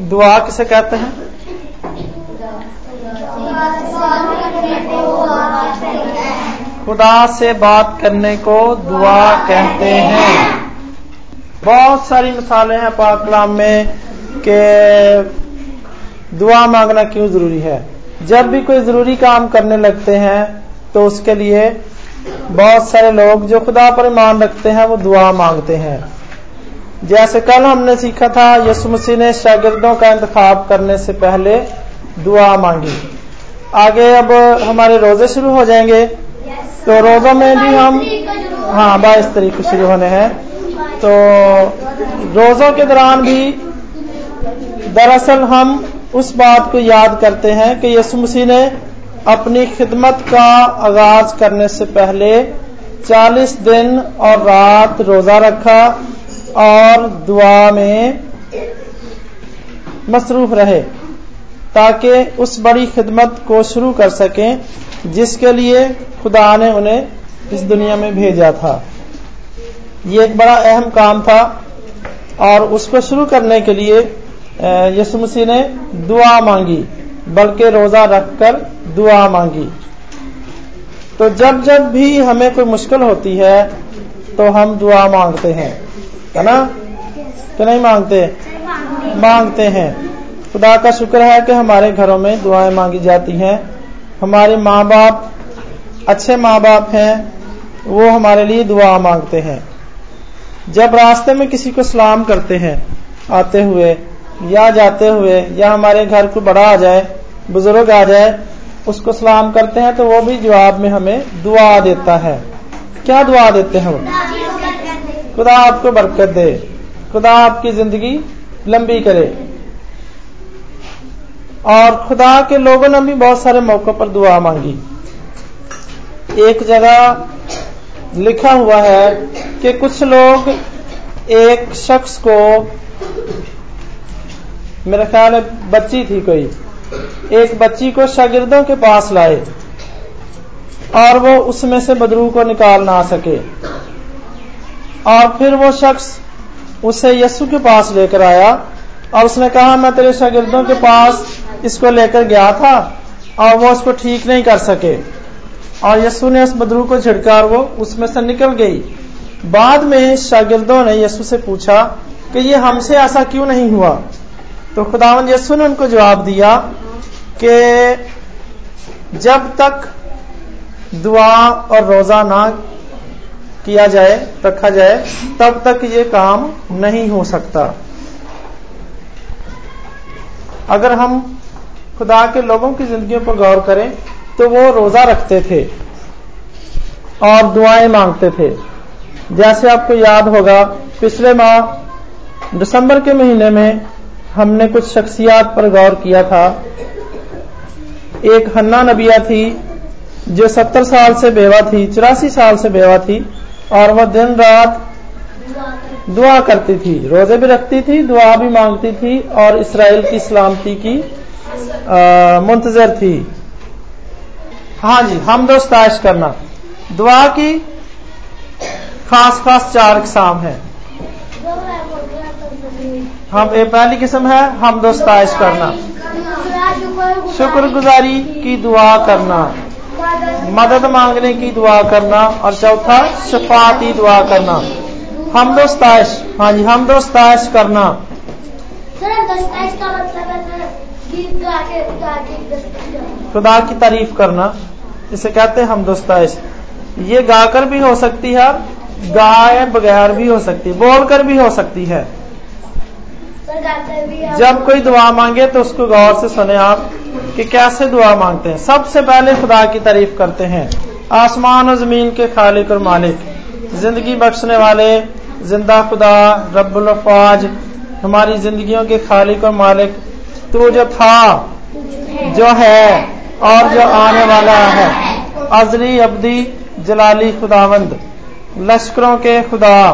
दुआ किसे कहते हैं? खुदा से बात करने को दुआ कहते हैं। बहुत सारी मिसालें हैं पाकलाम में कि दुआ मांगना क्यों ज़रूरी है? जब भी कोई ज़रूरी काम करने लगते हैं तो उसके लिए बहुत सारे लोग जो खुदा पर ईमान रखते हैं, वो दुआ मांगते हैं। जैसे कल हमने सीखा था यसु मसीह ने शागिर्दों का इंतखाब करने से पहले दुआ मांगी। आगे अब हमारे रोज़े शुरू हो जाएँगे। तो रोजों में भी हम हाँ बाईस तारीख को शुरू होने हैं। तो रोजों के दौरान भी दरअसल हम उस बात को याद करते हैं कि यसु मसीह ने अपनी खिदमत का आगाज़ करने से पहले 40 दिन और रात रोजा रखा। और दुआ में मसरूफ रहे, ताकि उस बड़ी खिदमत को शुरू कर सकें, जिसके लिए खुदा ने उन्हें इस दुनिया में भेजा था। ये एक बड़ा अहम काम था, और उसको शुरू करने के लिए यसु मसीह ने दुआ मांगी, बल्कि रोजा रखकर दुआ मांगी। तो जब जब भी हमें कोई मुश्किल होती है तो हम दुआ मांगते हैं। है ना? कि नहीं मांगते? मांगते हैं। खुदा का शुक्र है कि हमारे घरों में दुआएँ मांगी जाती हैं। हमारे माँ बाप अच्छे माँ बाप हैं, वो हमारे लिए दुआ मांगते हैं। जब रास्ते में किसी को सलाम करते हैं, आते हुए, या जाते हुए, या हमारे घर को बड़ा आ जाए, बुज़ुर्ग आ जाए, उसको सलाम करते हैं तो वो भी जवाब में हमें दुआ देता है। क्या दुआ देते हैं वो? खुदा आपको बरकत दे। खुदा आपकी ज़िंदगी लंबी करे। और खुदा के लोगों ने भी बहुत सारे मौकों पर दुआ मांगी। एक जगह लिखा हुआ है कि कुछ लोग एक शख्स को, मेरा ख्याल है बच्ची थी कोई, एक बच्ची को शागिर्दों के पास लाए और वो उसमें से बदरू को निकाल ना सके। और फिर वो शख्स उसे यस्सु के पास लेकर आया और उसने कहा, मैं तेरे शागिर्दों के पास इसको लेकर गया था और वो उसको ठीक नहीं कर सके। और यस्सु ने उस बदरू को और वो उसमें से निकल गई। बाद में शागिर्दों ने यस्सु से पूछा कि, ये हमसे ऐसा क्यों नहीं हुआ? तो खुदावन यस्सु ने उनको जवाब दिया कि जब तक दुआ और रोजा ना किया जाए, रखा जाए, तब तक ये काम नहीं हो सकता। अगर हम खुदा के लोगों की जिंदगियों पर गौर करें तो वो रोजा रखते थे और दुआएँ मांगते थे। जैसे आपको याद होगा, पिछले माह दिसंबर के महीने में हमने कुछ शख्सियात पर गौर किया था। एक हन्ना नबिया थी, जो सत्तर साल से बेवा थी, चौरासी साल से बेवा थी। और वह दिन रात दुआ करती थी रोज़े भी रखती थी दुआ भी मांगती थी और इसराइल की सलामती की मुंतजर थी। हाँ जी हम दोस्ताश करना। दुआ की खास खास चार इकसाम है। हम एक पहली किस्म है हम दोस्ताश करना। शुक्रगुजारी की दुआ करना। मदद मांगने की दुआ करना और चौथा शफाती दुआ करना। हम दोस्ताश हाँ जी हम दोस्ताश करना। खुदा की तारीफ़ करना इसे कहते हैं हम दोस्ताश ये गाकर भी हो सकती है गाय बगैर भी हो सकती है बोलकर भी हो सकती है। जब कोई दुआ मांगे तो उसको गौर से सुने आप। कि कैसे दुआ मांगते हैं? सबसे पहले खुदा की तारीफ़ करते हैं। आसमान और ज़मीन के खालिक और मालिक। ज़िंदगी बख्शने वाले, ज़िंदा खुदा, रब्बुल अफवाज, हमारी जिंदगियों के खालिक और मालिक। तू जो था, जो है, और जो आने वाला है। अजली, अब्दी, जलाली, खुदावंद। लश्करों के खुदा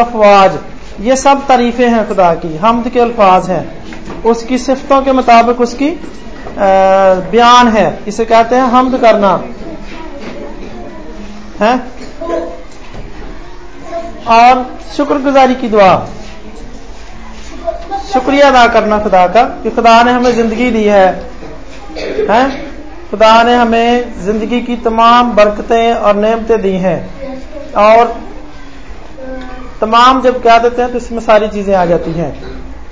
अफवाज। ये सब तारीफें हैं खुदा की। हमद के अल्फाज हैं। उसकी सिफतों के मुताबिक उसकी बयान है। इसे कहते हैं हमद करना। है? और शुक्रगुजारी की दुआ। शुक्रिया अदा करना खुदा का कि खुदा ने हमें ज़िंदगी दी है। हैं? खुदा ने हमें ज़िंदगी की तमाम बरकतें और नेमतें दी हैं। और तमाम जब कह देते हैं तो इसमें सारी चीज़ें आ जाती हैं।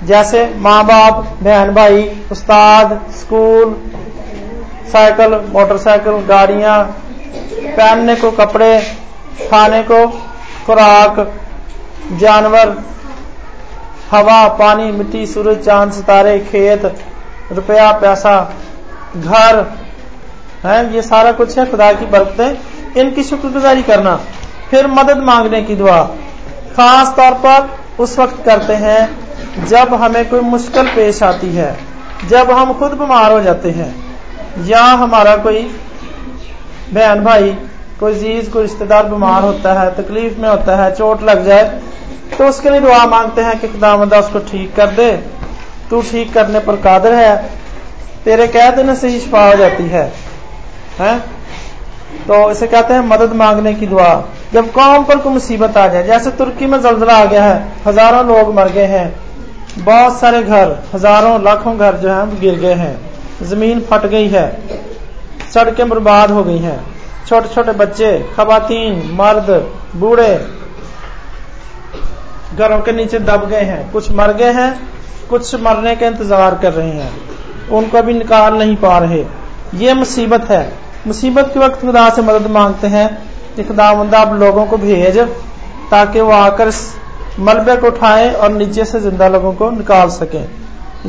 जैसे माँ बाप बहन भाई उस्ताद, स्कूल, साइकिल, मोटरसाइकिल, गाड़ियाँ, पहनने को कपड़े, खाने को खुराक, जानवर, हवा, पानी, मिट्टी, सूरज, चाँद, सितारे, खेत, रुपया, पैसा, घर, है, ये सारा कुछ है, खुदा की बरकतें। इनकी शुक्रगुजारी करना, फिर मदद मांगने की दुआ। खास तौर पर उस वक्त करते हैं जब हमें कोई मुश्किल पेश आती है, जब हम खुद बीमार हो जाते हैं, या हमारा कोई बहन भाई, कोई जीज, कोई रिश्तेदार बीमार होता है, तकलीफ़ में होता है, चोट लग जाए तो उसके लिए दुआ मांगते हैं कि खुदामंदा उसको ठीक कर दे। तू ठीक करने पर कादर है, तेरे कह देने से ही शिफा हो जाती है। हैं? तो इसे कहते हैं मदद मांगने की दुआ। जब कौम पर कोई मुसीबत आ जाए, जैसे तुर्की में जलजला आ गया है, हज़ारों लोग मर गए हैं बहुत सारे घर, हज़ारों, लाखों घर जो है गिर गए हैं। ज़मीन फट गई है। सड़कें बर्बाद हो गई हैं। छोटे छोटे बच्चे, खवातीन, मर्द, बूढ़े घरों के नीचे दब गए हैं। कुछ मर गए हैं, कुछ मरने के इंतज़ार कर रहे हैं। उनको भी निकाल नहीं पा रहे। ये मुसीबत है। मुसीबत के वक्त खुदा से मदद मांगते हैं कि खुदावंदा आप लोगों को भेज ताकि वो आकर मलबे को उठाए और नीचे से ज़िंदा लोगों को निकाल सके।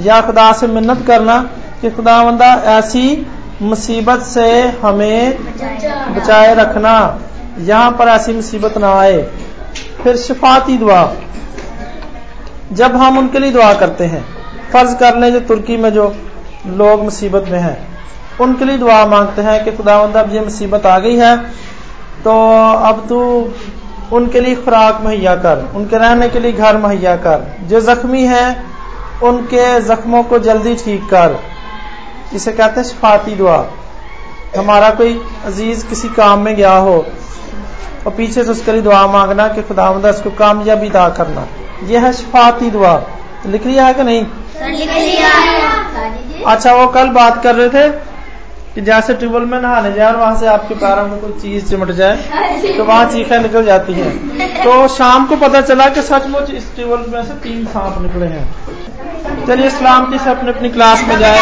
या खुदा से मिन्नत करना कि खुदावंदा ऐसी मुसीबत से हमें बचाए रखना। यहाँ पर ऐसी मुसीबत ना आए। फिर शिफाती दुआ। जब हम उनके लिए दुआ करते हैं, फ़र्ज़ कर लें जो तुर्की में जो लोग मुसीबत में हैं, उनके लिए दुआ मांगते हैं कि खुदावंद अब ये मुसीबत आ गई है तो अब तू उनके लिए खुराक मुहैया कर उनके रहने के लिए घर मुहैया कर। जो जख्मी है उनके जख्मों को जल्दी ठीक कर। इसे कहते हैं शफाती दुआ। हमारा कोई अज़ीज़ किसी काम में गया हो और पीछे से उसके लिए दुआ मांगना कि खुदावंद उसको कामयाबी दा करना। यह है शफाती दुआ। लिख लिया है कि नहीं? लिख लिया है। अच्छा वो कल बात कर रहे थे कि जहाँ से ट्यूबवेल में नहाने जाए और वहाँ से आपके पैरों में कोई चीज़ चिमट जाए तो वहाँ चीखें निकल जाती हैं। तो शाम को पता चला कि सचमुच इस ट्यूबवेल में से तीन सांप निकले हैं। चलिए इस्लाम की से अपनी अपनी क्लास में जाए।